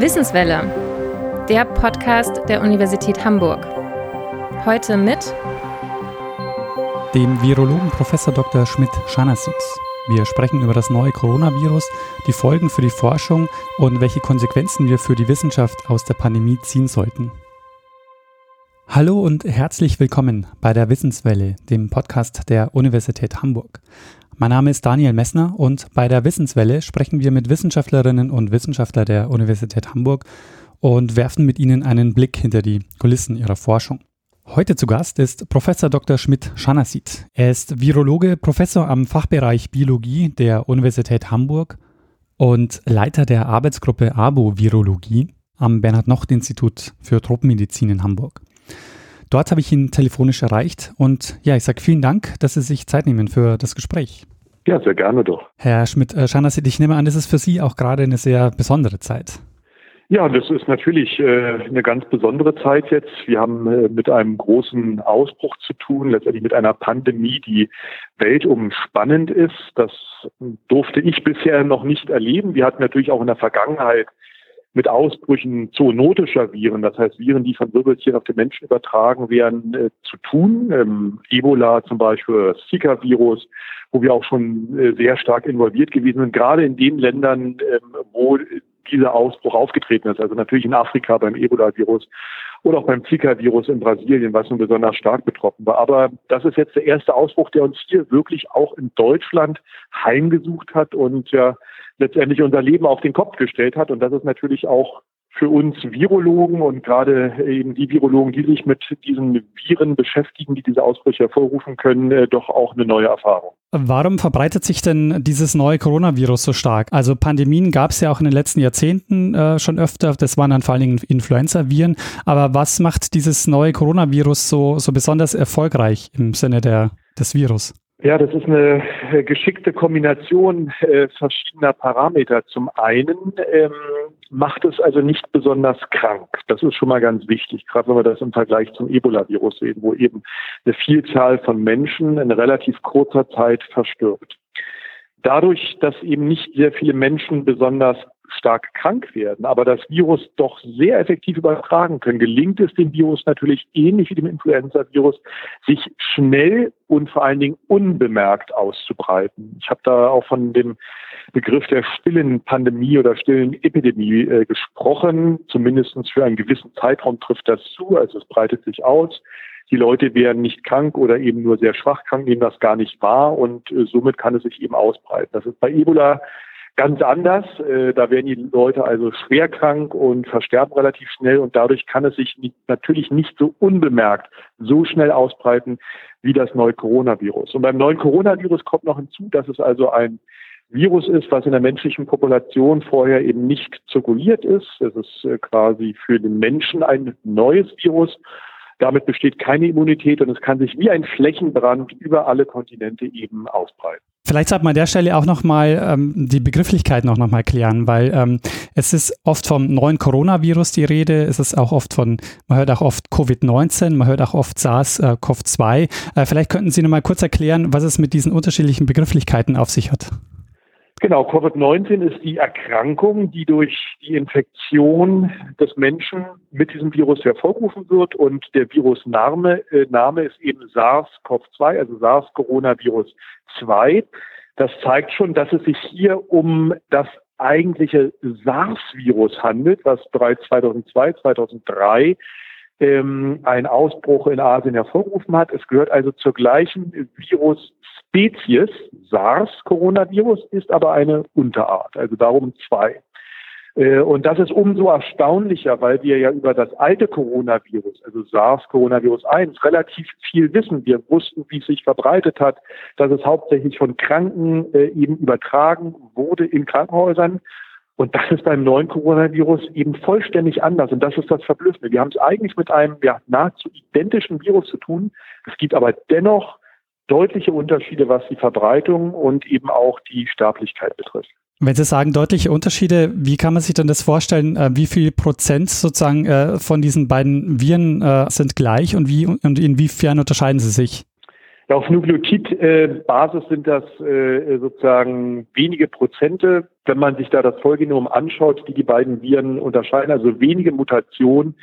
Wissenswelle, der Podcast der Universität Hamburg. Heute mit dem Virologen Prof. Dr. Schmidt-Schanasitz. Wir sprechen über das neue Coronavirus, die Folgen für die Forschung und welche Konsequenzen wir für die Wissenschaft aus der Pandemie ziehen sollten. Hallo und herzlich willkommen bei der Wissenswelle, dem Podcast der Universität Hamburg. Mein Name ist Daniel Messner und bei der Wissenswelle sprechen wir mit Wissenschaftlerinnen und Wissenschaftlern der Universität Hamburg und werfen mit ihnen einen Blick hinter die Kulissen ihrer Forschung. Heute zu Gast ist Professor Dr. Schmidt-Schanasit. Er ist Virologe, Professor am Fachbereich Biologie der Universität Hamburg und Leiter der Arbeitsgruppe ABO-Virologie am Bernhard-Nocht-Institut für Tropenmedizin in Hamburg. Dort habe ich ihn telefonisch erreicht und ja, ich sage vielen Dank, dass Sie sich Zeit nehmen für das Gespräch. Ja, sehr gerne doch. Herr Schmidt-Schanasit, äh, ich nehme an, das ist für Sie auch gerade eine sehr besondere Zeit. Ja, das ist natürlich äh, eine ganz besondere Zeit jetzt. Wir haben äh, mit einem großen Ausbruch zu tun, letztendlich mit einer Pandemie, die weltumspannend ist. Das durfte ich bisher noch nicht erleben. Wir hatten natürlich auch in der Vergangenheit mit Ausbrüchen zoonotischer Viren, das heißt Viren, die von Wirbeltieren auf den Menschen übertragen werden, äh, zu tun. Ähm, Ebola zum Beispiel, Zika-Virus, wo wir auch schon äh, sehr stark involviert gewesen sind, gerade in den Ländern, ähm, wo dieser Ausbruch aufgetreten ist. Also natürlich in Afrika beim Ebola-Virus oder auch beim Zika-Virus in Brasilien, was nun besonders stark betroffen war. Aber das ist jetzt der erste Ausbruch, der uns hier wirklich auch in Deutschland heimgesucht hat und ja letztendlich unser Leben auf den Kopf gestellt hat. Und das ist natürlich auch für uns Virologen und gerade eben die Virologen, die sich mit diesen Viren beschäftigen, die diese Ausbrüche hervorrufen können, äh, doch auch eine neue Erfahrung. Warum verbreitet sich denn dieses neue Coronavirus so stark? Also Pandemien gab es ja auch in den letzten Jahrzehnten äh, schon öfter. Das waren dann vor allen Dingen Influenza-Viren. Aber was macht dieses neue Coronavirus so, so besonders erfolgreich im Sinne der, des Virus? Ja, das ist eine äh, geschickte Kombination äh, verschiedener Parameter. Zum einen ähm, macht es also nicht besonders krank. Das ist schon mal ganz wichtig, gerade wenn wir das im Vergleich zum Ebola-Virus sehen, wo eben eine Vielzahl von Menschen in relativ kurzer Zeit verstirbt. Dadurch, dass eben nicht sehr viele Menschen besonders stark krank werden, aber das Virus doch sehr effektiv übertragen können, gelingt es dem Virus natürlich ähnlich wie dem Influenza-Virus, sich schnell und vor allen Dingen unbemerkt auszubreiten. Ich habe da auch von dem Begriff der stillen Pandemie oder stillen Epidemie äh, gesprochen. Zumindest für einen gewissen Zeitraum trifft das zu, also es breitet sich aus. Die Leute werden nicht krank oder eben nur sehr schwach krank, nehmen das gar nicht wahr und äh, somit kann es sich eben ausbreiten. Das ist bei Ebola ganz anders. Äh, da werden die Leute also schwer krank und versterben relativ schnell und dadurch kann es sich nicht, natürlich nicht so unbemerkt so schnell ausbreiten wie das neue Coronavirus. Und beim neuen Coronavirus kommt noch hinzu, dass es also ein Virus ist, was in der menschlichen Population vorher eben nicht zirkuliert ist. Es ist äh, quasi für den Menschen ein neues Virus damit besteht keine Immunität und es kann sich wie ein Flächenbrand über alle Kontinente eben ausbreiten. Vielleicht sollte man an der Stelle auch nochmal ähm, die Begrifflichkeit noch, noch mal klären, weil ähm, es ist oft vom neuen Coronavirus die Rede, es ist auch oft von, man hört auch oft Covid-19, man hört auch oft SARS-CoV-2. Äh, vielleicht könnten Sie nochmal kurz erklären, was es mit diesen unterschiedlichen Begrifflichkeiten auf sich hat. Genau, Covid-19 ist die Erkrankung, die durch die Infektion des Menschen mit diesem Virus hervorgerufen wird und der Virusname äh, Name ist eben SARS-CoV-2, also SARS-Coronavirus 2. Das zeigt schon, dass es sich hier um das eigentliche SARS-Virus handelt, was bereits 2002, 2003 ähm, einen Ausbruch in Asien hervorgerufen hat. Es gehört also zur gleichen Virusspezies. SARS-Coronavirus ist aber eine Unterart, also darum zwei. Äh, und das ist umso erstaunlicher, weil wir ja über das alte Coronavirus, also SARS-Coronavirus 1, relativ viel wissen. Wir wussten, wie es sich verbreitet hat, dass es hauptsächlich von Kranken äh, eben übertragen wurde in Krankenhäusern. Und das ist beim neuen Coronavirus eben vollständig anders. Und das ist das Verblüffende. Wir haben es eigentlich mit einem ja, nahezu identischen Virus zu tun. Es gibt aber dennoch deutliche Unterschiede, was die Verbreitung und eben auch die Sterblichkeit betrifft. Wenn Sie sagen deutliche Unterschiede, wie kann man sich denn das vorstellen? Äh, wie viel Prozent sozusagen äh, von diesen beiden Viren äh, sind gleich und wie und inwiefern unterscheiden sie sich? Auf Nukleotidbasis sind das äh, sozusagen wenige Prozente. Wenn man sich da das Vollgenom anschaut, die die beiden Viren unterscheiden, also wenige Mutationen,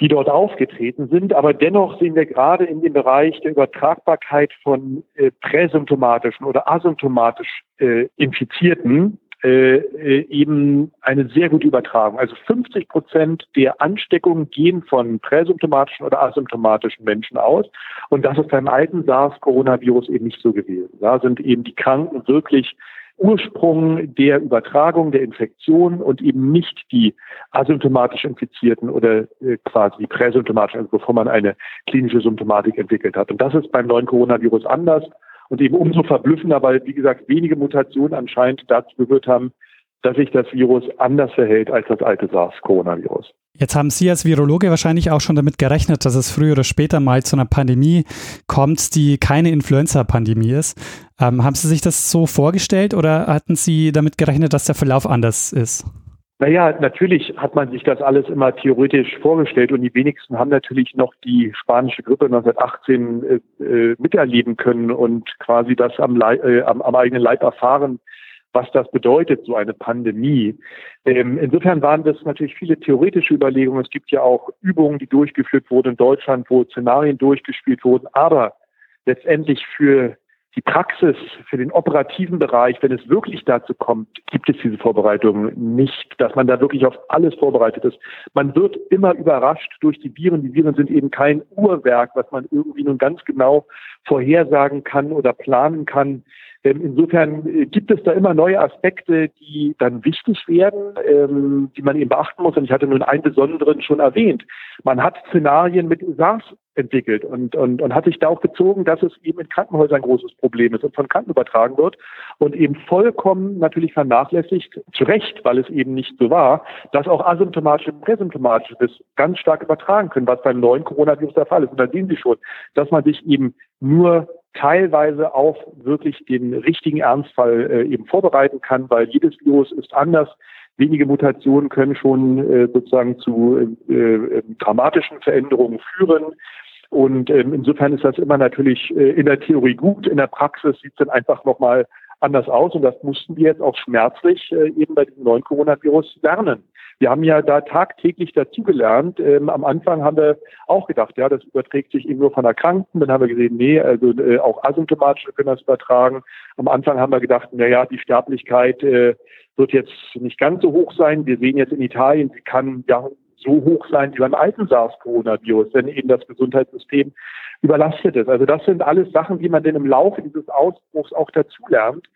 die dort aufgetreten sind. Aber dennoch sehen wir gerade in dem Bereich der Übertragbarkeit von äh, präsymptomatischen oder asymptomatisch äh, Infizierten äh, äh, eben eine sehr gute Übertragung. Also 50 Prozent der Ansteckungen gehen von präsymptomatischen oder asymptomatischen Menschen aus. Und das ist beim alten SARS-Coronavirus eben nicht so gewesen. Da sind eben die Kranken wirklich Ursprung der Übertragung der Infektion und eben nicht die asymptomatisch Infizierten oder äh, quasi die präsymptomatischen, also bevor man eine klinische Symptomatik entwickelt hat. Und das ist beim neuen Coronavirus anders und eben umso verblüffender, weil, wie gesagt, wenige Mutationen anscheinend dazu geführt haben, dass sich das Virus anders verhält als das alte SARS-Coronavirus. Jetzt haben Sie als Virologe wahrscheinlich auch schon damit gerechnet, dass es früher oder später mal zu einer Pandemie kommt, die keine Influenza-Pandemie ist. Ähm, haben Sie sich das so vorgestellt oder hatten Sie damit gerechnet, dass der Verlauf anders ist? Naja, natürlich hat man sich das alles immer theoretisch vorgestellt und die wenigsten haben natürlich noch die spanische Grippe 1918 äh, äh, miterleben können und quasi das am, äh, am, am, eigenen Leib erfahren, was das bedeutet, so eine Pandemie. Ähm, insofern waren das natürlich viele theoretische Überlegungen. Es gibt ja auch Übungen, die durchgeführt wurden in Deutschland, wo Szenarien durchgespielt wurden. Aber letztendlich für die Praxis für den operativen Bereich, wenn es wirklich dazu kommt, gibt es diese Vorbereitung nicht, dass man da wirklich auf alles vorbereitet ist. Man wird immer überrascht durch die Viren. Die Viren sind eben kein Uhrwerk, was man irgendwie nun ganz genau vorhersagen kann oder planen kann. Ähm, insofern äh, gibt es da immer neue Aspekte, die dann wichtig werden, ähm, die man eben beachten muss. Und ich hatte nun einen besonderen schon erwähnt. Man hat Szenarien mit SARS entwickelt und, und, und hat sich darauf bezogen, dass es eben in Krankenhäusern ein großes Problem ist und von Kranken übertragen wird und eben vollkommen natürlich vernachlässigt, zu Recht, weil es eben nicht so war, dass auch asymptomatische und präsymptomatische das ganz stark übertragen können, was beim neuen Coronavirus der Fall ist. Und da sehen Sie schon, dass man sich eben nur teilweise auf wirklich den richtigen Ernstfall äh, eben vorbereiten kann, weil jedes Virus ist anders. Wenige Mutationen können schon äh, sozusagen zu äh, äh, dramatischen Veränderungen führen. Und ähm, insofern ist das immer natürlich äh, in der Theorie gut, in der Praxis sieht es dann einfach nochmal anders aus. Und das mussten wir jetzt auch schmerzlich äh, eben bei diesem neuen Coronavirus lernen. Wir haben ja da tagtäglich dazugelernt. Ähm, am Anfang haben wir auch gedacht, ja, das überträgt sich eben nur von Erkrankten. Dann haben wir gesehen, nee, also äh, auch asymptomatische können das übertragen. Am Anfang haben wir gedacht, na ja, die Sterblichkeit äh, wird jetzt nicht ganz so hoch sein. Wir sehen jetzt in Italien, sie kann ja so hoch sein wie beim alten SARS-Coronavirus, wenn eben das Gesundheitssystem überlastet ist. Also das sind alles Sachen, die man denn im Laufe dieses Ausbruchs auch dazulernt.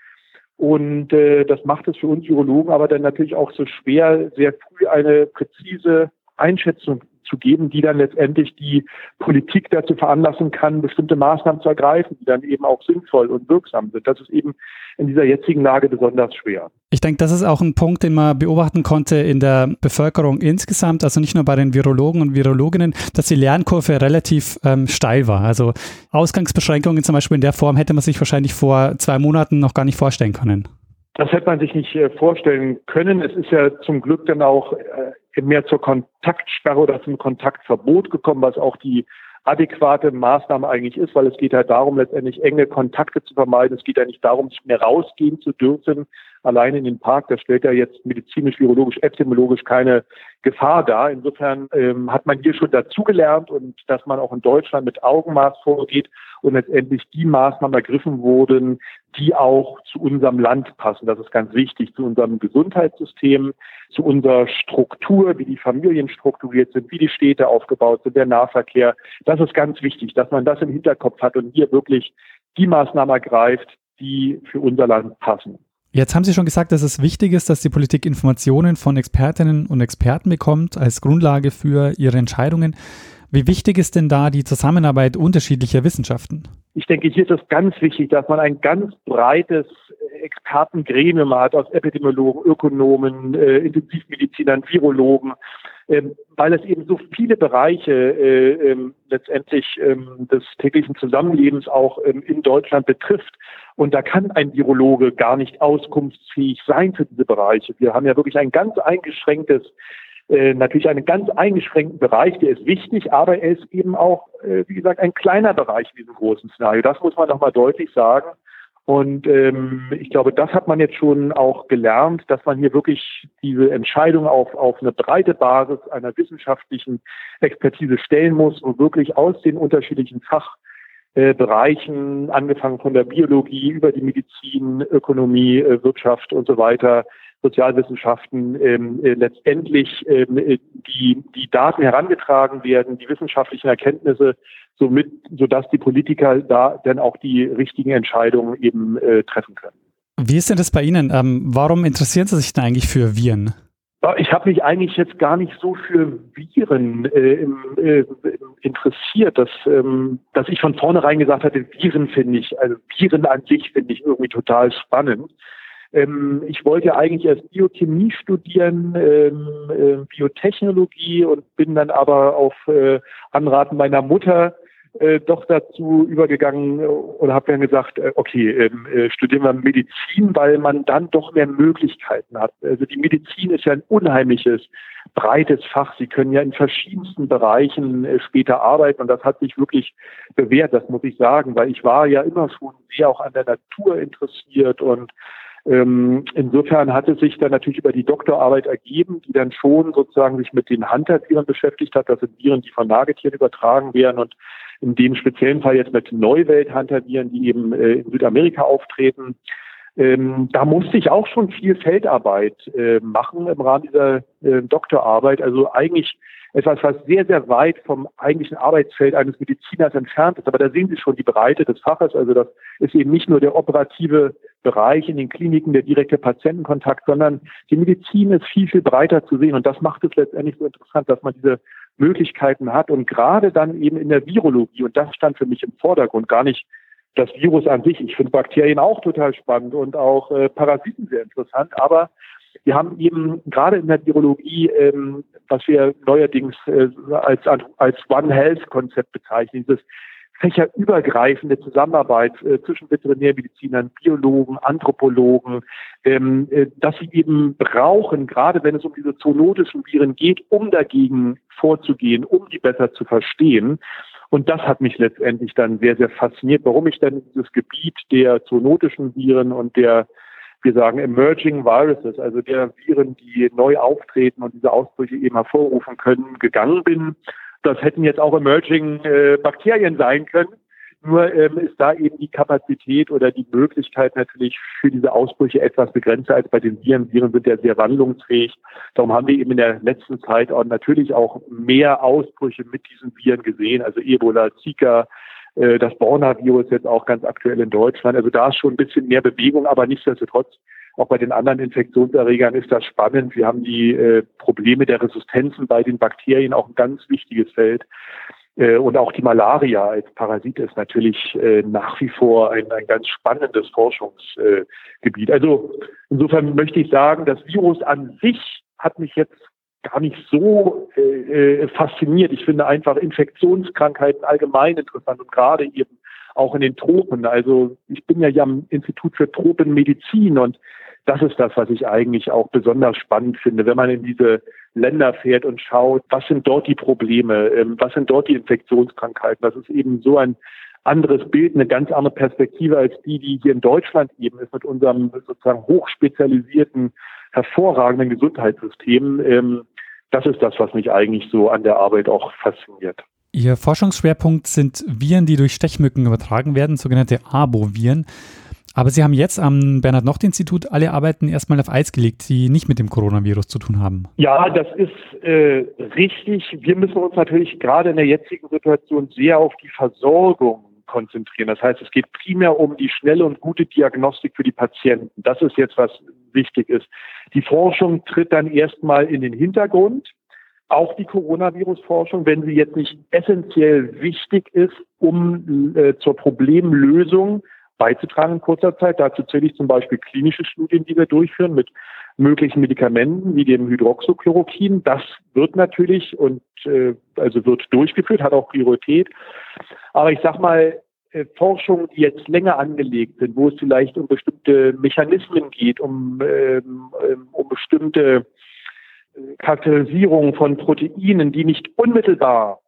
Und äh, das macht es für uns Virologen aber dann natürlich auch so schwer, sehr früh eine präzise Einschätzung zu geben, die dann letztendlich die Politik dazu veranlassen kann, bestimmte Maßnahmen zu ergreifen, die dann eben auch sinnvoll und wirksam sind. Das ist eben in dieser jetzigen Lage besonders schwer. Ich denke, das ist auch ein Punkt, den man beobachten konnte in der Bevölkerung insgesamt, also nicht nur bei den Virologen und Virologinnen, dass die Lernkurve relativ ähm, steil war. Also Ausgangsbeschränkungen zum Beispiel in der Form hätte man sich wahrscheinlich vor zwei Monaten noch gar nicht vorstellen können. Das hätte man sich nicht äh, vorstellen können. Es ist ja zum Glück dann auch äh, mehr zur Kontaktsperre oder zum Kontaktverbot gekommen, was auch die adäquate Maßnahme eigentlich ist, weil es geht halt darum, letztendlich enge Kontakte zu vermeiden. Es geht ja nicht darum, nicht mehr rausgehen zu dürfen, allein in den Park. Das stellt ja jetzt medizinisch, virologisch, epidemiologisch keine Gefahr dar. Insofern ähm, hat man hier schon dazugelernt und dass man auch in Deutschland mit Augenmaß vorgeht und letztendlich die Maßnahmen ergriffen wurden, die auch zu unserem Land passen. Das ist ganz wichtig, zu unserem Gesundheitssystem, zu unserer Struktur, wie die Familien strukturiert sind, wie die Städte aufgebaut sind, der Nahverkehr. Das ist ganz wichtig, dass man das im Hinterkopf hat und hier wirklich die Maßnahmen ergreift, die für unser Land passen. Jetzt haben Sie schon gesagt, dass es wichtig ist, dass die Politik Informationen von Expertinnen und Experten bekommt als Grundlage für ihre Entscheidungen. Wie wichtig ist denn da die Zusammenarbeit unterschiedlicher Wissenschaften? Ich denke, hier ist es ganz wichtig, dass man ein ganz breites Expertengremium hat aus Epidemiologen, Ökonomen, äh, Intensivmedizinern, Virologen, weil es eben so viele Bereiche äh, ähm, letztendlich ähm, des täglichen Zusammenlebens auch ähm, in Deutschland betrifft. Und da kann ein Virologe gar nicht auskunftsfähig sein für diese Bereiche. Wir haben ja wirklich ein ganz eingeschränktes äh, natürlich einen ganz eingeschränkten Bereich, der ist wichtig, aber er ist eben auch, äh, wie gesagt, ein kleiner Bereich in diesem großen Szenario. Das muss man nochmal deutlich sagen. Und ähm, ich glaube, das hat man jetzt schon auch gelernt, dass man hier wirklich diese Entscheidung auf, auf eine breite Basis einer wissenschaftlichen Expertise stellen muss und wirklich aus den unterschiedlichen Fachbereichen, angefangen von der Biologie über die Medizin, Ökonomie, äh, Wirtschaft und so weiter, Sozialwissenschaften ähm, äh, letztendlich ähm, äh, die, die Daten herangetragen werden, die wissenschaftlichen Erkenntnisse, somit, sodass die Politiker da dann auch die richtigen Entscheidungen eben äh, treffen können. Wie ist denn das bei Ihnen? Ähm, warum interessieren Sie sich denn eigentlich für Viren? Ich habe mich eigentlich jetzt gar nicht so für Viren äh, äh, interessiert, dass, ähm, dass ich von vornherein gesagt hatte, Viren finde ich, also Viren an sich finde ich irgendwie total spannend. Ähm, ich wollte eigentlich erst Biochemie studieren, ähm, äh, Biotechnologie und bin dann aber auf äh, Anraten meiner Mutter äh, doch dazu übergegangen und habe dann gesagt, äh, okay, ähm, äh, studieren wir Medizin, weil man dann doch mehr Möglichkeiten hat. Also die Medizin ist ja ein unheimliches, breites Fach. Sie können ja in verschiedensten Bereichen äh, später arbeiten und das hat sich wirklich bewährt, das muss ich sagen, weil ich war ja immer schon sehr auch an der Natur interessiert und insofern hat es sich dann natürlich über die Doktorarbeit ergeben, die dann schon sozusagen sich mit den Hunter-Viren beschäftigt hat. Das sind Viren, die von Nagetieren übertragen werden und in dem speziellen Fall jetzt mit Neuwelt-Hunter-Viren, die eben äh, in Südamerika auftreten. Ähm, da musste ich auch schon viel Feldarbeit äh, machen im Rahmen dieser äh, Doktorarbeit. Also eigentlich etwas, was sehr, sehr weit vom eigentlichen Arbeitsfeld eines Mediziners entfernt ist. Aber da sehen Sie schon die Breite des Faches. Also das ist eben nicht nur der operative Bereich in den Kliniken, der direkte Patientenkontakt, sondern die Medizin ist viel, viel breiter zu sehen. Und das macht es letztendlich so interessant, dass man diese Möglichkeiten hat und gerade dann eben in der Virologie. Und das stand für mich im Vordergrund, gar nicht das Virus an sich. Ich finde Bakterien auch total spannend und auch äh, Parasiten sehr interessant. Aber wir haben eben gerade in der Virologie, ähm, was wir neuerdings äh, als, als One Health Konzept bezeichnen, dieses fächerübergreifende Zusammenarbeit äh, zwischen Veterinärmedizinern, Biologen, Anthropologen, ähm, äh, dass sie eben brauchen, gerade wenn es um diese zoonotischen Viren geht, um dagegen vorzugehen, um die besser zu verstehen. Und das hat mich letztendlich dann sehr, sehr fasziniert, warum ich dann dieses Gebiet der zoonotischen Viren und der wir sagen Emerging Viruses, also der Viren, die neu auftreten und diese Ausbrüche eben hervorrufen können, gegangen bin. Das hätten jetzt auch Emerging äh, Bakterien sein können. Nur ähm, ist da eben die Kapazität oder die Möglichkeit natürlich für diese Ausbrüche etwas begrenzter als bei den Viren. Viren sind ja sehr wandlungsfähig. Darum haben wir eben in der letzten Zeit auch natürlich auch mehr Ausbrüche mit diesen Viren gesehen, also Ebola, Zika, äh, das Borna-Virus jetzt auch ganz aktuell in Deutschland. Also da ist schon ein bisschen mehr Bewegung, aber nichtsdestotrotz auch bei den anderen Infektionserregern ist das spannend. Wir haben die äh, Probleme der Resistenzen bei den Bakterien auch ein ganz wichtiges Feld. Äh, und auch die Malaria als Parasit ist natürlich äh, nach wie vor ein, ein ganz spannendes Forschungsgebiet. also insofern möchte ich sagen, das Virus an sich hat mich jetzt gar nicht so äh, äh, fasziniert. Ich finde einfach Infektionskrankheiten allgemein interessant und gerade eben auch in den Tropen. Also ich bin ja hier am Institut für Tropenmedizin und das ist das, was ich eigentlich auch besonders spannend finde, wenn man in diese Länder fährt und schaut, was sind dort die Probleme, ähm, was sind dort die Infektionskrankheiten. Das ist eben so ein anderes Bild, eine ganz andere Perspektive als die, die hier in Deutschland eben ist mit unserem sozusagen hochspezialisierten, hervorragenden Gesundheitssystem. Ähm, das ist das, was mich eigentlich so an der Arbeit auch fasziniert. Ihr Forschungsschwerpunkt sind Viren, die durch Stechmücken übertragen werden, sogenannte Arboviren. Aber Sie haben jetzt am Bernhard-Nocht-Institut alle Arbeiten erstmal auf Eis gelegt, die nicht mit dem Coronavirus zu tun haben. Ja, das ist äh, richtig. Wir müssen uns natürlich gerade in der jetzigen Situation sehr auf die Versorgung konzentrieren. Das heißt, es geht primär um die schnelle und gute Diagnostik für die Patienten. Das ist jetzt, was wichtig ist. Die Forschung tritt dann erstmal in den Hintergrund. Auch die Coronavirus-Forschung, wenn sie jetzt nicht essentiell wichtig ist, um äh, zur Problemlösung beizutragen in kurzer Zeit. Dazu zähle ich zum Beispiel klinische Studien, die wir durchführen mit möglichen Medikamenten wie dem Hydroxychloroquin. Das wird natürlich und äh, also wird durchgeführt, hat auch Priorität. Aber ich sag mal, äh, Forschung, die jetzt länger angelegt sind, wo es vielleicht um bestimmte Mechanismen geht, um, ähm, ähm um bestimmte Charakterisierung von Proteinen, die nicht unmittelbar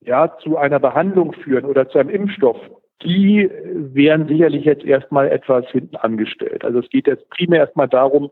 ja, zu einer Behandlung führen oder zu einem Impfstoff, die wären sicherlich jetzt erstmal etwas hinten angestellt. Also es geht jetzt primär erstmal darum,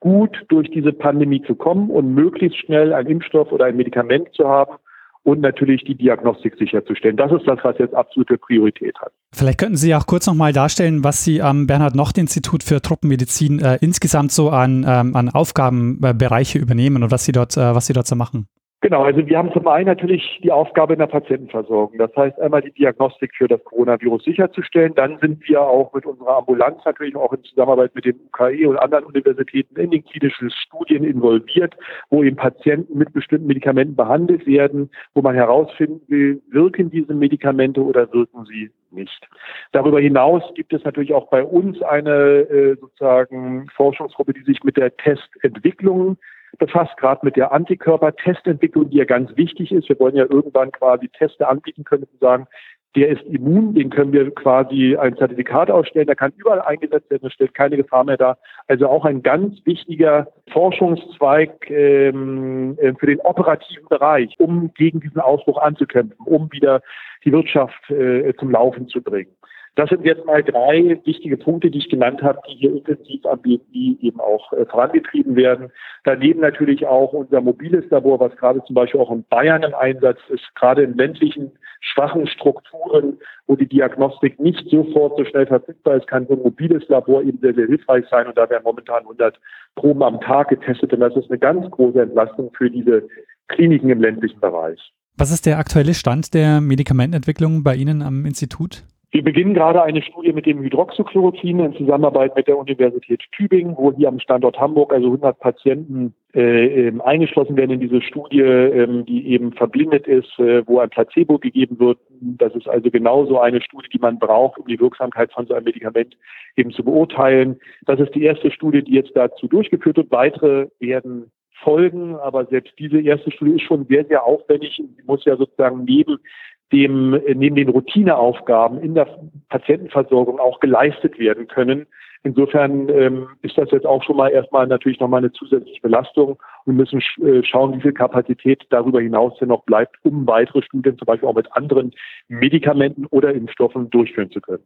gut durch diese Pandemie zu kommen und möglichst schnell einen Impfstoff oder ein Medikament zu haben und natürlich die Diagnostik sicherzustellen. Das ist das, was jetzt absolute Priorität hat. Vielleicht könnten Sie auch kurz nochmal darstellen, was Sie am Bernhard-Nocht-Institut für Truppenmedizin äh, insgesamt so an, ähm, an Aufgabenbereiche übernehmen und was Sie dort, äh, was Sie dort so machen. Genau, also wir haben zum einen natürlich die Aufgabe in der Patientenversorgung. Das heißt einmal die Diagnostik für das Coronavirus sicherzustellen. Dann sind wir auch mit unserer Ambulanz natürlich auch in Zusammenarbeit mit dem UKE und anderen Universitäten in den klinischen Studien involviert, wo eben Patienten mit bestimmten Medikamenten behandelt werden, wo man herausfinden will, wirken diese Medikamente oder wirken sie nicht. Darüber hinaus gibt es natürlich auch bei uns eine äh, sozusagen Forschungsgruppe, die sich mit der Testentwicklung befasst, gerade mit der Antikörpertestentwicklung, die ja ganz wichtig ist. Wir wollen ja irgendwann quasi Teste anbieten können und sagen, der ist immun, den können wir quasi ein Zertifikat ausstellen, der kann überall eingesetzt werden, das stellt keine Gefahr mehr dar. Also auch ein ganz wichtiger Forschungszweig ähm, äh, für den operativen Bereich, um gegen diesen Ausbruch anzukämpfen, um wieder die Wirtschaft äh, zum Laufen zu bringen. Das sind jetzt mal drei wichtige Punkte, die ich genannt habe, die hier intensiv am BMI eben auch äh, vorangetrieben werden. Daneben natürlich auch unser mobiles Labor, was gerade zum Beispiel auch in Bayern im Einsatz ist, gerade in ländlichen, schwachen Strukturen, wo die Diagnostik nicht sofort so schnell verfügbar ist, kann so ein mobiles Labor eben sehr, sehr hilfreich sein. Und da werden momentan 100 Proben am Tag getestet. Und das ist eine ganz große Entlastung für diese Kliniken im ländlichen Bereich. Was ist der aktuelle Stand der Medikamentenentwicklung bei Ihnen am Institut? Wir beginnen gerade eine Studie mit dem Hydroxychloroquin in Zusammenarbeit mit der Universität Tübingen, wo hier am Standort Hamburg also 100 Patienten äh, ähm, eingeschlossen werden in diese Studie, ähm, die eben verblindet ist, äh, wo ein Placebo gegeben wird. Das ist also genauso eine Studie, die man braucht, um die Wirksamkeit von so einem Medikament eben zu beurteilen. Das ist die erste Studie, die jetzt dazu durchgeführt wird. Weitere werden folgen, aber selbst diese erste Studie ist schon sehr, sehr aufwendig. Sie muss ja sozusagen neben dem neben den Routineaufgaben in der Patientenversorgung auch geleistet werden können. Insofern ähm, ist das jetzt auch schon mal erstmal natürlich nochmal eine zusätzliche Belastung und müssen sch äh, schauen, wie viel Kapazität darüber hinaus denn noch bleibt, um weitere Studien zum Beispiel auch mit anderen Medikamenten oder Impfstoffen durchführen zu können.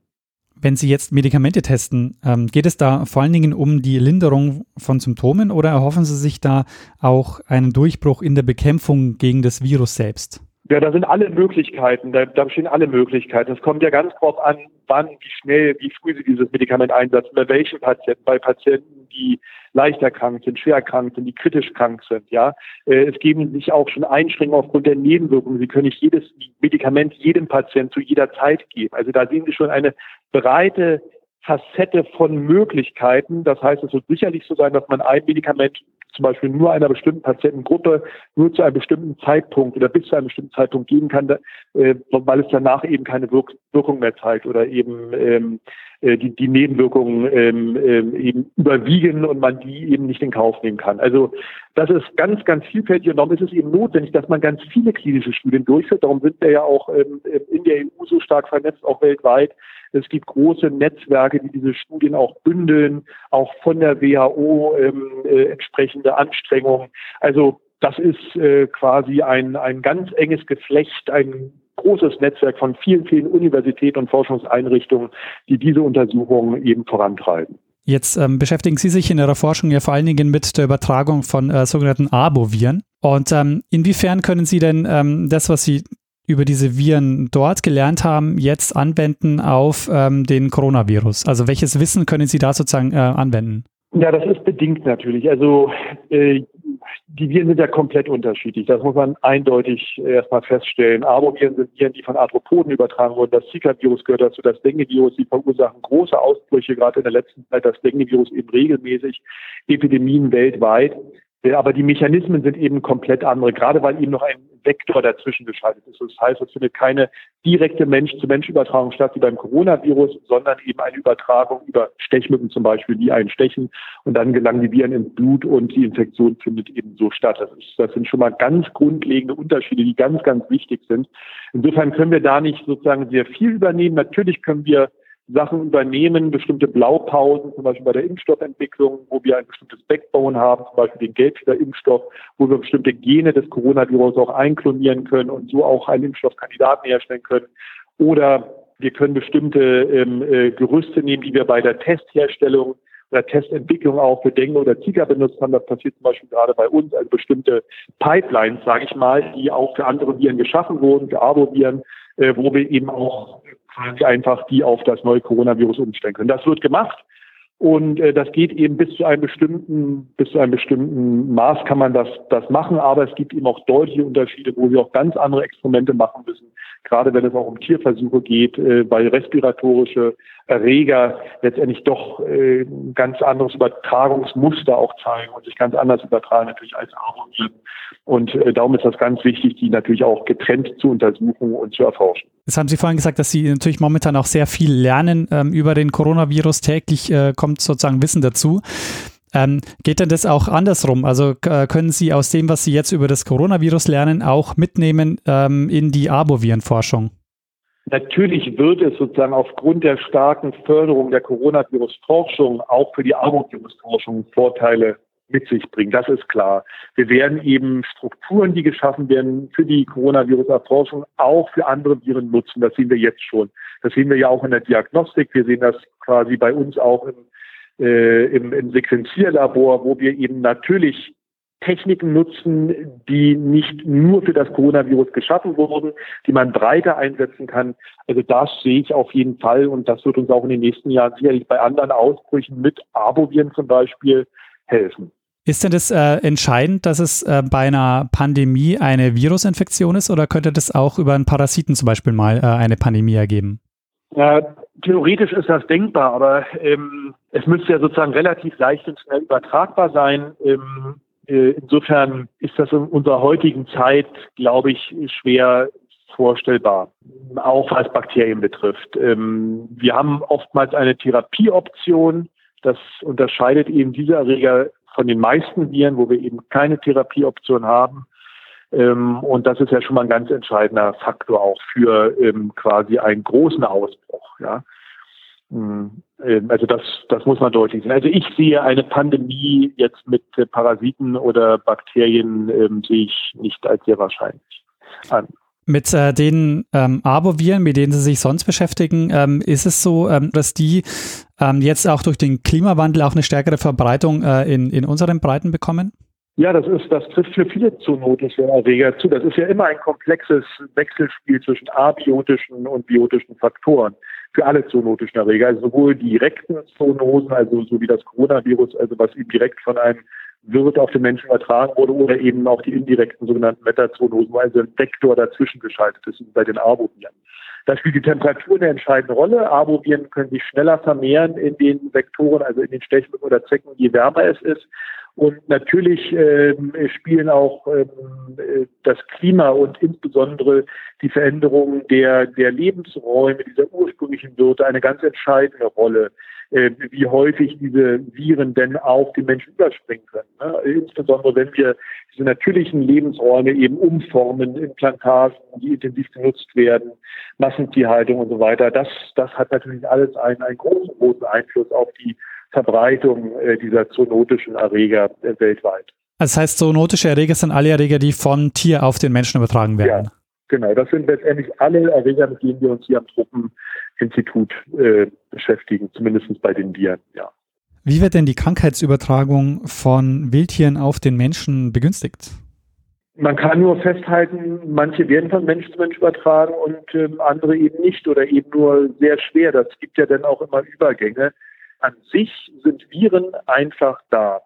Wenn Sie jetzt Medikamente testen, ähm, geht es da vor allen Dingen um die Linderung von Symptomen oder erhoffen Sie sich da auch einen Durchbruch in der Bekämpfung gegen das Virus selbst? Ja, da sind alle Möglichkeiten, da, da bestehen alle Möglichkeiten. Es kommt ja ganz drauf an, wann, wie schnell, wie früh Sie dieses Medikament einsetzen, bei welchen Patienten, bei Patienten, die leicht erkrankt sind, schwer erkrankt sind, die kritisch krank sind, ja. Äh, es geben sich auch schon Einschränkungen aufgrund der Nebenwirkungen. Sie können nicht jedes Medikament jedem Patienten zu jeder Zeit geben. Also da sehen Sie schon eine breite Facette von Möglichkeiten. Das heißt, es wird sicherlich so sein, dass man ein Medikament zum Beispiel nur einer bestimmten Patientengruppe nur zu einem bestimmten Zeitpunkt oder bis zu einem bestimmten Zeitpunkt geben kann, äh, weil es danach eben keine Wirk Wirkung mehr zeigt oder eben ähm, äh, die, die Nebenwirkungen ähm, ähm, eben überwiegen und man die eben nicht in Kauf nehmen kann. Also das ist ganz, ganz vielfältig und darum ist es eben notwendig, dass man ganz viele klinische Studien durchführt. Darum sind wir ja auch ähm, in der EU so stark vernetzt, auch weltweit, es gibt große Netzwerke, die diese Studien auch bündeln, auch von der WHO ähm, äh, entsprechende Anstrengungen. Also das ist äh, quasi ein, ein ganz enges Geflecht, ein großes Netzwerk von vielen, vielen Universitäten und Forschungseinrichtungen, die diese Untersuchungen eben vorantreiben. Jetzt ähm, beschäftigen Sie sich in Ihrer Forschung ja vor allen Dingen mit der Übertragung von äh, sogenannten Arboviren. Und ähm, inwiefern können Sie denn ähm, das, was Sie über diese Viren dort gelernt haben, jetzt anwenden auf ähm, den Coronavirus? Also welches Wissen können Sie da sozusagen äh, anwenden? Ja, das ist bedingt natürlich. Also äh, die Viren sind ja komplett unterschiedlich. Das muss man eindeutig erstmal feststellen. Arboviren sind Viren, die von Arthropoden übertragen wurden. Das Zika-Virus gehört dazu. Das Dengue-Virus, die verursachen große Ausbrüche, gerade in der letzten Zeit das Dengue-Virus eben regelmäßig, Epidemien weltweit. Aber die Mechanismen sind eben komplett andere, gerade weil eben noch ein Vektor dazwischen geschaltet ist. Das heißt, es findet keine direkte Mensch-zu-Mensch-Übertragung statt wie beim Coronavirus, sondern eben eine Übertragung über Stechmücken zum Beispiel, die einen stechen und dann gelangen die Viren ins Blut und die Infektion findet eben so statt. Das, ist, das sind schon mal ganz grundlegende Unterschiede, die ganz, ganz wichtig sind. Insofern können wir da nicht sozusagen sehr viel übernehmen. Natürlich können wir Sachen übernehmen, bestimmte Blaupausen, zum Beispiel bei der Impfstoffentwicklung, wo wir ein bestimmtes Backbone haben, zum Beispiel den Gelbfieberimpfstoff, wo wir bestimmte Gene des Coronavirus auch einklonieren können und so auch einen Impfstoffkandidaten herstellen können. Oder wir können bestimmte ähm, äh, Gerüste nehmen, die wir bei der Testherstellung oder Testentwicklung auch für Dengue oder Zika benutzt haben. Das passiert zum Beispiel gerade bei uns, also bestimmte Pipelines, sage ich mal, die auch für andere Viren geschaffen wurden, für Arboviren, äh, wo wir eben auch quasi einfach die auf das neue Coronavirus umstellen können. Das wird gemacht. Und äh, das geht eben bis zu einem bestimmten, bis zu einem bestimmten Maß kann man das, das machen, aber es gibt eben auch deutliche Unterschiede, wo wir auch ganz andere Experimente machen müssen, gerade wenn es auch um Tierversuche geht, äh, weil respiratorische Erreger letztendlich doch äh, ein ganz anderes Übertragungsmuster auch zeigen und sich ganz anders übertragen natürlich als Arboviren. Und äh, darum ist das ganz wichtig, die natürlich auch getrennt zu untersuchen und zu erforschen. Das haben Sie vorhin gesagt, dass Sie natürlich momentan auch sehr viel lernen ähm, über den Coronavirus. Täglich äh, kommt sozusagen Wissen dazu. Ähm, geht denn das auch andersrum? Also äh, können Sie aus dem, was Sie jetzt über das Coronavirus lernen, auch mitnehmen ähm, in die Arbovirenforschung? Natürlich wird es sozusagen aufgrund der starken Förderung der Coronavirus-Forschung auch für die Arbovirus-Forschung Vorteile mit sich bringen. Das ist klar. Wir werden eben Strukturen, die geschaffen werden für die Coronavirus-Erforschung, auch für andere Viren nutzen. Das sehen wir jetzt schon. Das sehen wir ja auch in der Diagnostik. Wir sehen das quasi bei uns auch im, äh, im, im Sequenzierlabor, wo wir eben natürlich Techniken nutzen, die nicht nur für das Coronavirus geschaffen wurden, die man breiter einsetzen kann. Also das sehe ich auf jeden Fall und das wird uns auch in den nächsten Jahren sicherlich bei anderen Ausbrüchen mit Arboviren zum Beispiel helfen. Ist denn das äh, entscheidend, dass es äh, bei einer Pandemie eine Virusinfektion ist oder könnte das auch über einen Parasiten zum Beispiel mal äh, eine Pandemie ergeben? Ja, theoretisch ist das denkbar, aber ähm, es müsste ja sozusagen relativ leicht und schnell übertragbar sein. Ähm, äh, insofern ist das in unserer heutigen Zeit, glaube ich, schwer vorstellbar, auch was Bakterien betrifft. Ähm, wir haben oftmals eine Therapieoption. Das unterscheidet eben diese Erreger von den meisten Viren, wo wir eben keine Therapieoption haben. Ähm, und das ist ja schon mal ein ganz entscheidender Faktor auch für ähm, quasi einen großen Ausbruch. Ja. Hm, ähm, also das, das muss man deutlich sehen. Also ich sehe eine Pandemie jetzt mit äh, Parasiten oder Bakterien ähm, sehe ich nicht als sehr wahrscheinlich an. Mit äh, den ähm, Arboviren, mit denen Sie sich sonst beschäftigen, ähm, ist es so, ähm, dass die ähm, jetzt auch durch den Klimawandel auch eine stärkere Verbreitung äh, in, in unseren Breiten bekommen? Ja, das ist, das trifft für viele zoonotische Erreger zu. Das ist ja immer ein komplexes Wechselspiel zwischen abiotischen und biotischen Faktoren für alle zoonotischen Erreger, also sowohl direkten Zoonosen, also so wie das Coronavirus, also was eben direkt von einem Wirt auf den Menschen übertragen wurde, oder eben auch die indirekten sogenannten Metazoonosen, wo also ein Vektor dazwischen geschaltet ist, bei den Arboviren. Da spielt die Temperatur eine entscheidende Rolle. Arboviren können sich schneller vermehren in den Vektoren, also in den Stechmücken oder Zecken, je wärmer es ist. Und natürlich ähm, spielen auch ähm, äh, das Klima und insbesondere die Veränderung der, der Lebensräume dieser ursprünglichen Wirte eine ganz entscheidende Rolle, äh, wie häufig diese Viren denn auf den Menschen überspringen können. Ne? Insbesondere wenn wir diese natürlichen Lebensräume eben umformen in Plantagen, die intensiv genutzt werden, Massentierhaltung und so weiter. Das, das hat natürlich alles einen, einen großen, großen Einfluss auf die Verbreitung äh, dieser zoonotischen Erreger äh, weltweit. Also das heißt, zoonotische Erreger sind alle Erreger, die von Tier auf den Menschen übertragen werden. Ja, genau. Das sind letztendlich alle Erreger, mit denen wir uns hier am Truppeninstitut äh, beschäftigen, zumindest bei den Viren, ja. Wie wird denn die Krankheitsübertragung von Wildtieren auf den Menschen begünstigt? Man kann nur festhalten, manche werden von Mensch zu Mensch übertragen und ähm, andere eben nicht oder eben nur sehr schwer. Das gibt ja dann auch immer Übergänge an sich sind Viren einfach da.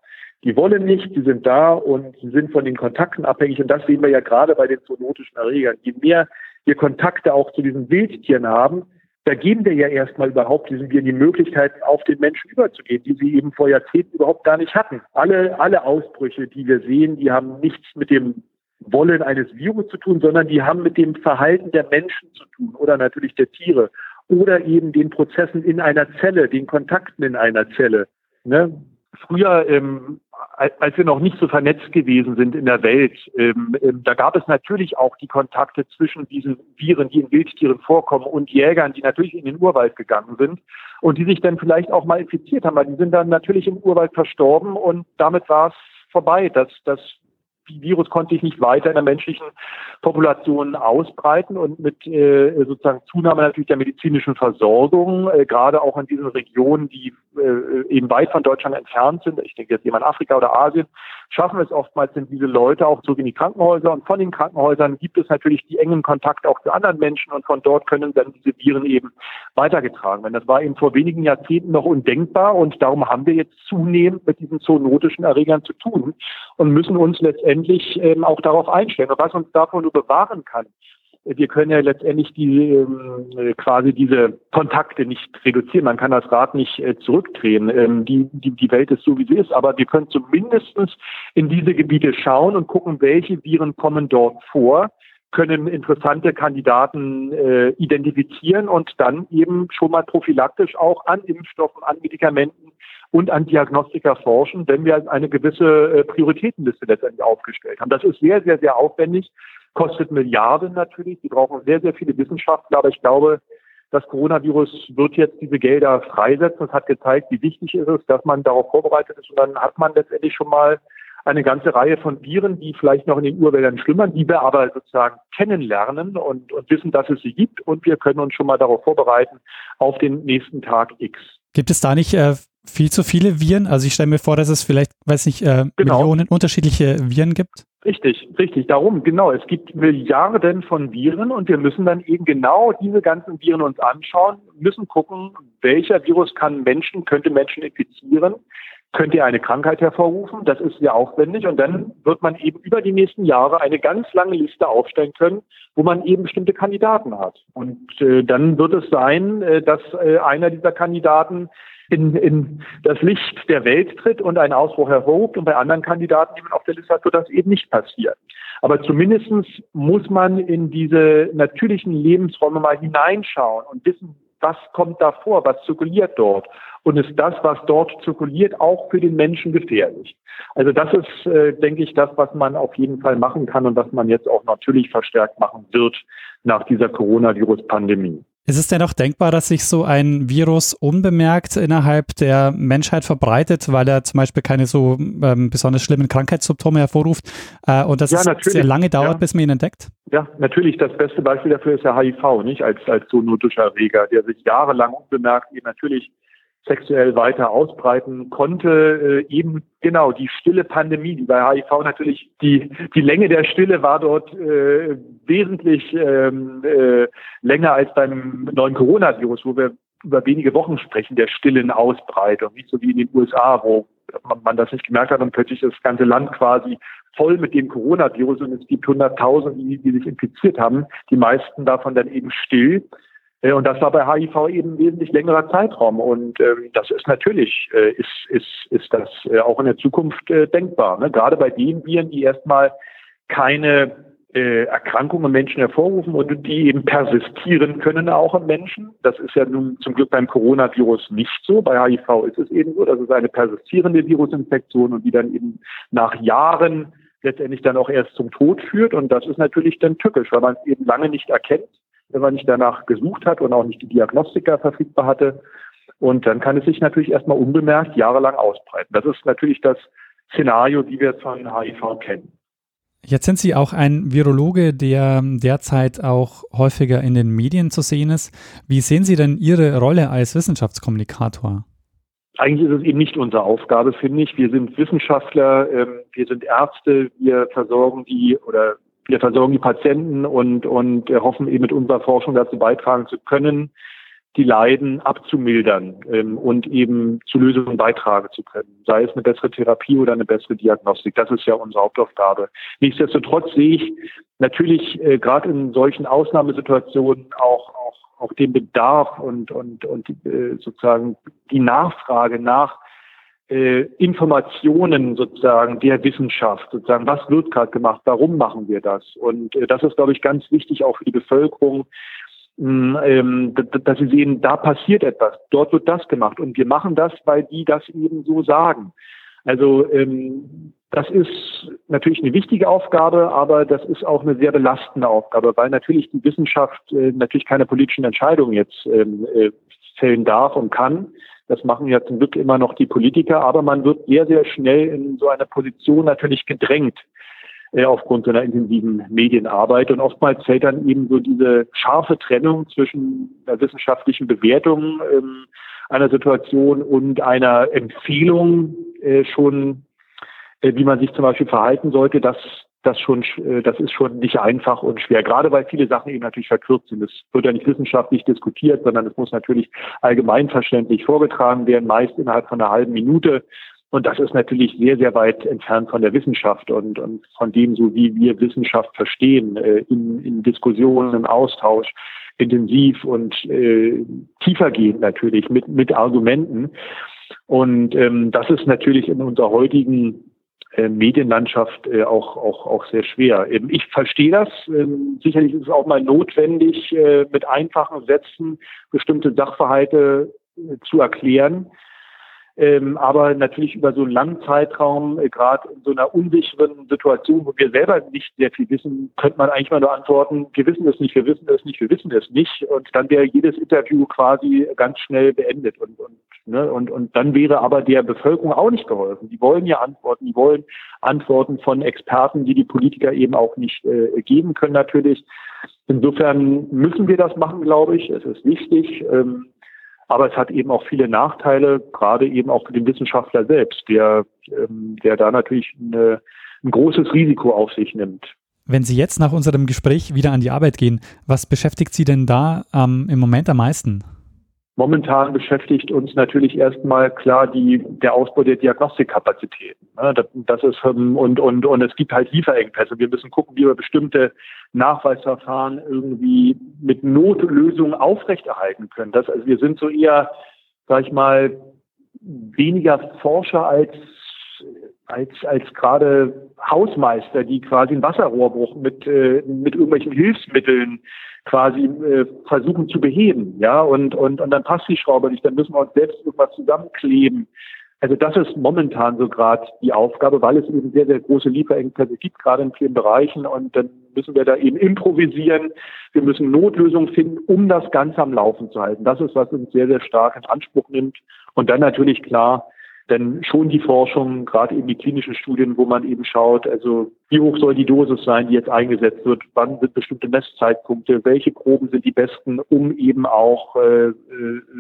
Die wollen nicht, die sind da und sie sind von den Kontakten abhängig. Und das sehen wir ja gerade bei den zoonotischen Erregern. Je mehr wir Kontakte auch zu diesen Wildtieren haben, da geben wir ja erstmal überhaupt diesen Viren die Möglichkeiten, auf den Menschen überzugehen, die sie eben vor Jahrzehnten überhaupt gar nicht hatten. Alle, alle Ausbrüche, die wir sehen, die haben nichts mit dem Wollen eines Virus zu tun, sondern die haben mit dem Verhalten der Menschen zu tun oder natürlich der Tiere oder eben den Prozessen in einer Zelle, den Kontakten in einer Zelle. Ne? Früher ähm, als wir noch nicht so vernetzt gewesen sind in der Welt, ähm, ähm, da gab es natürlich auch die Kontakte zwischen diesen Viren, die in Wildtieren vorkommen, und Jägern, die natürlich in den Urwald gegangen sind und die sich dann vielleicht auch mal infiziert haben, weil die sind dann natürlich im Urwald verstorben und damit war es vorbei. Das, das Virus konnte sich nicht weiter in der menschlichen Population ausbreiten und mit äh, sozusagen Zunahme natürlich der medizinischen Versorgung, äh, gerade auch in diesen Regionen, die äh, eben weit von Deutschland entfernt sind, ich denke jetzt jemand Afrika oder Asien, schaffen es oftmals, sind diese Leute auch zurück in die Krankenhäuser und von den Krankenhäusern gibt es natürlich die engen Kontakte auch zu anderen Menschen und von dort können dann diese Viren eben weitergetragen werden. Das war eben vor wenigen Jahrzehnten noch undenkbar und darum haben wir jetzt zunehmend mit diesen zoonotischen Erregern zu tun und müssen uns letztendlich ähm, auch darauf einstellen. Und was uns davon nur bewahren kann, wir können ja letztendlich die, äh, quasi diese Kontakte nicht reduzieren. Man kann das Rad nicht äh, zurückdrehen. Ähm, die, die, die Welt ist so, wie sie ist. Aber wir können zumindest in diese Gebiete schauen und gucken, welche Viren kommen dort vor können interessante Kandidaten äh, identifizieren und dann eben schon mal prophylaktisch auch an Impfstoffen, an Medikamenten und an Diagnostika forschen, wenn wir eine gewisse äh, Prioritätenliste letztendlich aufgestellt haben. Das ist sehr, sehr, sehr aufwendig kostet Milliarden natürlich. Die brauchen sehr, sehr viele Wissenschaftler. Aber ich glaube, das Coronavirus wird jetzt diese Gelder freisetzen. Es hat gezeigt, wie wichtig es ist, dass man darauf vorbereitet ist. Und dann hat man letztendlich schon mal eine ganze Reihe von Viren, die vielleicht noch in den Urwäldern schlummern, die wir aber sozusagen kennenlernen und, und wissen, dass es sie gibt. Und wir können uns schon mal darauf vorbereiten auf den nächsten Tag X. Gibt es da nicht äh, viel zu viele Viren? Also ich stelle mir vor, dass es vielleicht, weiß nicht, äh, genau. Millionen unterschiedliche Viren gibt. Richtig, richtig. Darum, genau. Es gibt Milliarden von Viren und wir müssen dann eben genau diese ganzen Viren uns anschauen, müssen gucken, welcher Virus kann Menschen, könnte Menschen infizieren, könnte eine Krankheit hervorrufen. Das ist sehr aufwendig und dann wird man eben über die nächsten Jahre eine ganz lange Liste aufstellen können, wo man eben bestimmte Kandidaten hat. Und äh, dann wird es sein, äh, dass äh, einer dieser Kandidaten in, in das Licht der Welt tritt und einen Ausbruch hervorruft und bei anderen Kandidaten, die man auf der Liste hat, wird das eben nicht passieren. Aber zumindestens muss man in diese natürlichen Lebensräume mal hineinschauen und wissen, was kommt da vor, was zirkuliert dort und ist das, was dort zirkuliert, auch für den Menschen gefährlich. Also das ist, äh, denke ich, das, was man auf jeden Fall machen kann und was man jetzt auch natürlich verstärkt machen wird nach dieser Coronavirus-Pandemie. Ist es denn auch denkbar, dass sich so ein Virus unbemerkt innerhalb der Menschheit verbreitet, weil er zum Beispiel keine so ähm, besonders schlimmen Krankheitssymptome hervorruft äh, und dass ja, es sehr lange dauert, ja. bis man ihn entdeckt? Ja, natürlich. Das beste Beispiel dafür ist der HIV, nicht als als zoonotischer Erreger, der sich jahrelang unbemerkt eben natürlich sexuell weiter ausbreiten konnte. Äh, eben genau die stille Pandemie, die bei HIV natürlich die die Länge der Stille war dort äh, wesentlich ähm, äh, länger als beim neuen Coronavirus, wo wir über wenige Wochen sprechen der stillen Ausbreitung, nicht so wie in den USA, wo man, das nicht gemerkt hat und plötzlich das ganze Land quasi voll mit dem Coronavirus und es gibt hunderttausend, die, die sich infiziert haben, die meisten davon dann eben still. Äh, und das war bei HIV eben wesentlich längerer Zeitraum. Und ähm, das ist natürlich, äh, ist, ist, ist das äh, auch in der Zukunft äh, denkbar. Ne? Gerade bei den Viren, die erstmal keine äh, Erkrankungen im Menschen hervorrufen und die eben persistieren können auch im Menschen. Das ist ja nun zum Glück beim Coronavirus nicht so. Bei HIV ist es eben so, dass es eine persistierende Virusinfektion und die dann eben nach Jahren letztendlich dann auch erst zum Tod führt. Und das ist natürlich dann tückisch, weil man es eben lange nicht erkennt wenn man nicht danach gesucht hat und auch nicht die Diagnostika verfügbar hatte. Und dann kann es sich natürlich erstmal unbemerkt jahrelang ausbreiten. Das ist natürlich das Szenario, die wir von HIV kennen. Jetzt sind Sie auch ein Virologe, der derzeit auch häufiger in den Medien zu sehen ist. Wie sehen Sie denn Ihre Rolle als Wissenschaftskommunikator? Eigentlich ist es eben nicht unsere Aufgabe, finde ich. Wir sind Wissenschaftler, ähm, wir sind Ärzte, wir versorgen die oder wir versorgen die Patienten und, und hoffen eben mit unserer Forschung dazu beitragen zu können, die Leiden abzumildern ähm, und eben zu Lösungen beitragen zu können. Sei es eine bessere Therapie oder eine bessere Diagnostik. Das ist ja unsere Hauptaufgabe. Nichtsdestotrotz sehe ich natürlich äh, gerade in solchen Ausnahmesituationen auch, auch, auch den Bedarf und, und, und äh, sozusagen die Nachfrage nach äh, Informationen sozusagen der Wissenschaft, sozusagen, was wird gerade gemacht, warum machen wir das? Und äh, das ist, glaube ich, ganz wichtig auch für die Bevölkerung, mh, ähm, dass sie sehen, da passiert etwas, dort wird das gemacht und wir machen das, weil die das eben so sagen. Also ähm, das ist natürlich eine wichtige Aufgabe, aber das ist auch eine sehr belastende Aufgabe, weil natürlich die Wissenschaft äh, natürlich keine politischen Entscheidungen jetzt ähm, äh, fällen darf und kann. Das machen ja zum Glück immer noch die Politiker, aber man wird sehr, sehr schnell in so eine Position natürlich gedrängt äh, aufgrund so einer intensiven Medienarbeit. Und oftmals fällt dann eben so diese scharfe Trennung zwischen der wissenschaftlichen Bewertung ähm, einer Situation und einer Empfehlung äh, schon, äh, wie man sich zum Beispiel verhalten sollte, das das schon, äh, das ist schon nicht einfach und schwer. Gerade weil viele Sachen eben natürlich verkürzt sind. Es wird ja nicht wissenschaftlich diskutiert, sondern es muss natürlich allgemeinverständlich vorgetragen werden, meist innerhalb von einer halben Minute. Und das ist natürlich sehr, sehr weit entfernt von der Wissenschaft und, und von dem, so wie wir Wissenschaft verstehen, äh, in, in Diskussionen, im Austausch, intensiv und äh, tiefergehend natürlich mit, mit Argumenten. Und ähm, das ist natürlich in unserer heutigen Medienlandschaft äh, auch, auch, auch sehr schwer. Ähm, ich verstehe das. Ähm, sicherlich ist es auch mal notwendig, äh, mit einfachen Sätzen bestimmte Sachverhalte äh, zu erklären. Ähm, aber natürlich über so einen langen Zeitraum, äh, gerade in so einer unsicheren Situation, wo wir selber nicht sehr viel wissen, könnte man eigentlich mal nur antworten, wir wissen es nicht, wir wissen es nicht, wir wissen es nicht. Und dann wäre jedes Interview quasi ganz schnell beendet. Und, und, ne, und, und dann wäre aber der Bevölkerung auch nicht geholfen. Die wollen ja Antworten, die wollen Antworten von Experten, die die Politiker eben auch nicht äh, geben können natürlich. Insofern müssen wir das machen, glaube ich. Es ist wichtig. Ähm, aber es hat eben auch viele Nachteile, gerade eben auch für den Wissenschaftler selbst, der, ähm, der da natürlich eine, ein großes Risiko auf sich nimmt. Wenn Sie jetzt nach unserem Gespräch wieder an die Arbeit gehen, was beschäftigt Sie denn da ähm, im Moment am meisten? Momentan beschäftigt uns natürlich erstmal klar die, der Ausbau der Diagnostikkapazitäten. Ne? Das, ist, ähm, und, und, und es gibt halt Lieferengpässe. Wir müssen gucken, wie wir bestimmte Nachweisverfahren irgendwie mit Notlösungen aufrechterhalten können. Das, also wir sind so eher, sag ich mal, weniger Forscher als als als gerade Hausmeister, die quasi einen Wasserrohrbruch mit äh, mit irgendwelchen Hilfsmitteln quasi äh, versuchen zu beheben, ja, und, und, und dann passt die Schraube nicht, dann müssen wir uns selbst irgendwas zusammenkleben. Also das ist momentan so gerade die Aufgabe, weil es eben sehr, sehr große Lieferengpässe gibt, gerade in vielen Bereichen. Und dann müssen wir da eben improvisieren. Wir müssen Notlösungen finden, um das Ganze am Laufen zu halten. Das ist, was uns sehr, sehr stark in Anspruch nimmt. Und dann natürlich klar, denn schon die Forschung, gerade eben die klinischen Studien, wo man eben schaut, also wie hoch soll die Dosis sein, die jetzt eingesetzt wird, wann sind bestimmte Messzeitpunkte, welche Proben sind die besten, um eben auch äh,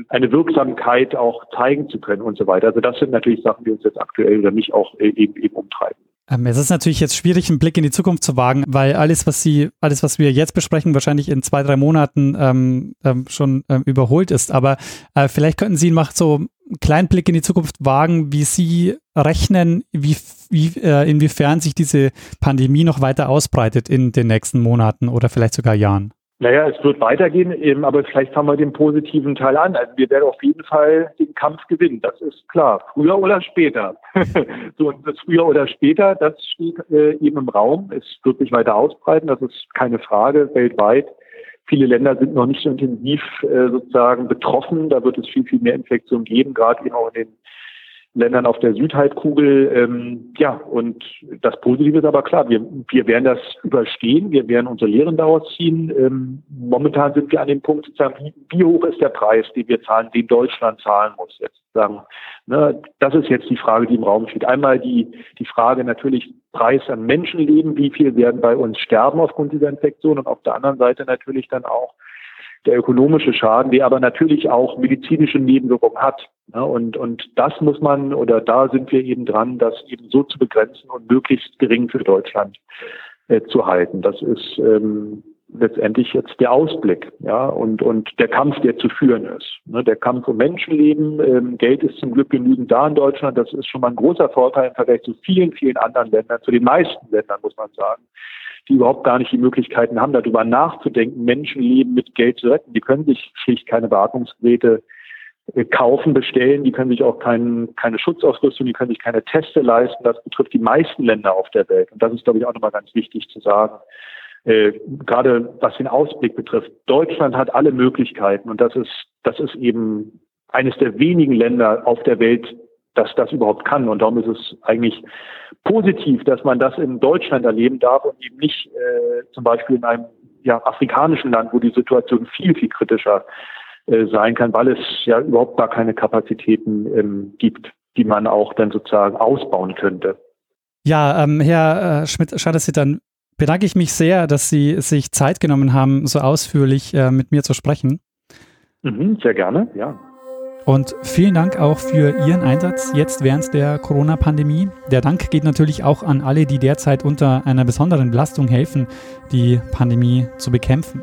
eine Wirksamkeit auch zeigen zu können und so weiter. Also das sind natürlich Sachen, die uns jetzt aktuell oder mich auch äh, eben, eben umtreiben. Ähm, es ist natürlich jetzt schwierig, einen Blick in die Zukunft zu wagen, weil alles, was Sie, alles, was wir jetzt besprechen, wahrscheinlich in zwei, drei Monaten ähm, ähm, schon ähm, überholt ist. Aber äh, vielleicht könnten Sie mal so einen kleinen Blick in die Zukunft wagen, wie Sie rechnen, wie, wie, äh, inwiefern sich diese Pandemie noch weiter ausbreitet in den nächsten Monaten oder vielleicht sogar Jahren. Naja, es wird weitergehen, eben, aber vielleicht fangen wir den positiven Teil an. Also wir werden auf jeden Fall den Kampf gewinnen, das ist klar. Früher oder später. so, das früher oder später, das steht äh, eben im Raum. Es wird sich weiter ausbreiten, das ist keine Frage, weltweit. Viele Länder sind noch nicht so intensiv äh, sozusagen betroffen. Da wird es viel, viel mehr Infektionen geben, gerade eben auch in den Ländern auf der Südhalbkugel. Ähm, ja, und das Positive ist aber klar, wir, wir werden das überstehen, wir werden unsere Lehren daraus ziehen. Ähm, momentan sind wir an dem Punkt, sozusagen, wie, hoch ist der Preis, den wir zahlen, den Deutschland zahlen muss. Jetzt sagen, ne, das ist jetzt die Frage, die im Raum steht. Einmal die, die Frage natürlich Preis an Menschenleben, wie viel werden bei uns sterben aufgrund dieser Infektion und auf der anderen Seite natürlich dann auch der ökonomische Schaden, der aber natürlich auch medizinische Nebenwirkungen hat. Ja, und, und das muss man, oder da sind wir eben dran, das eben so zu begrenzen und möglichst gering für Deutschland äh, zu halten. Das ist ähm, letztendlich jetzt der Ausblick, ja, und, und der Kampf, der zu führen ist. Ne, der Kampf um Menschenleben, ähm, Geld ist zum Glück genügend da in Deutschland. Das ist schon mal ein großer Vorteil im Vergleich zu vielen, vielen anderen Ländern, zu den meisten Ländern, muss man sagen die überhaupt gar nicht die Möglichkeiten haben, darüber nachzudenken, Menschenleben mit Geld zu retten. Die können sich schlicht keine Beatmungsgeräte äh, kaufen, bestellen, die können sich auch kein, keine Schutzausrüstung, die können sich keine Teste leisten. Das betrifft die meisten Länder auf der Welt. Und das ist, glaube ich, auch nochmal ganz wichtig zu sagen. Äh, gerade was den Ausblick betrifft. Deutschland hat alle Möglichkeiten und das ist, das ist eben eines der wenigen Länder auf der Welt, dass das überhaupt kann. Und darum ist es eigentlich positiv, dass man das in Deutschland erleben darf und eben nicht äh, zum Beispiel in einem ja, afrikanischen Land, wo die Situation viel, viel kritischer äh, sein kann, weil es ja überhaupt gar keine Kapazitäten ähm, gibt, die man auch dann sozusagen ausbauen könnte. Ja, ähm, Herr äh, Schmidt-Schadessi, dann bedanke ich mich sehr, dass Sie sich Zeit genommen haben, so ausführlich äh, mit mir zu sprechen. Mhm, sehr gerne, ja. Und vielen Dank auch für Ihren Einsatz jetzt während der Corona-Pandemie. Der Dank geht natürlich auch an alle, die derzeit unter einer besonderen Belastung helfen, die Pandemie zu bekämpfen.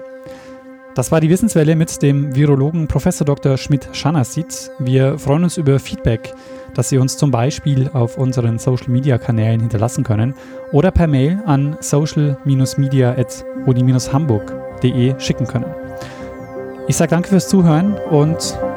Das war die Wissenswelle mit dem Virologen Prof. Dr. Schmidt-Schanasit. Wir freuen uns über Feedback, das Sie uns zum Beispiel auf unseren Social-Media-Kanälen hinterlassen können oder per Mail an social-media.uni-hamburg.de schicken können. Ich sage danke fürs Zuhören und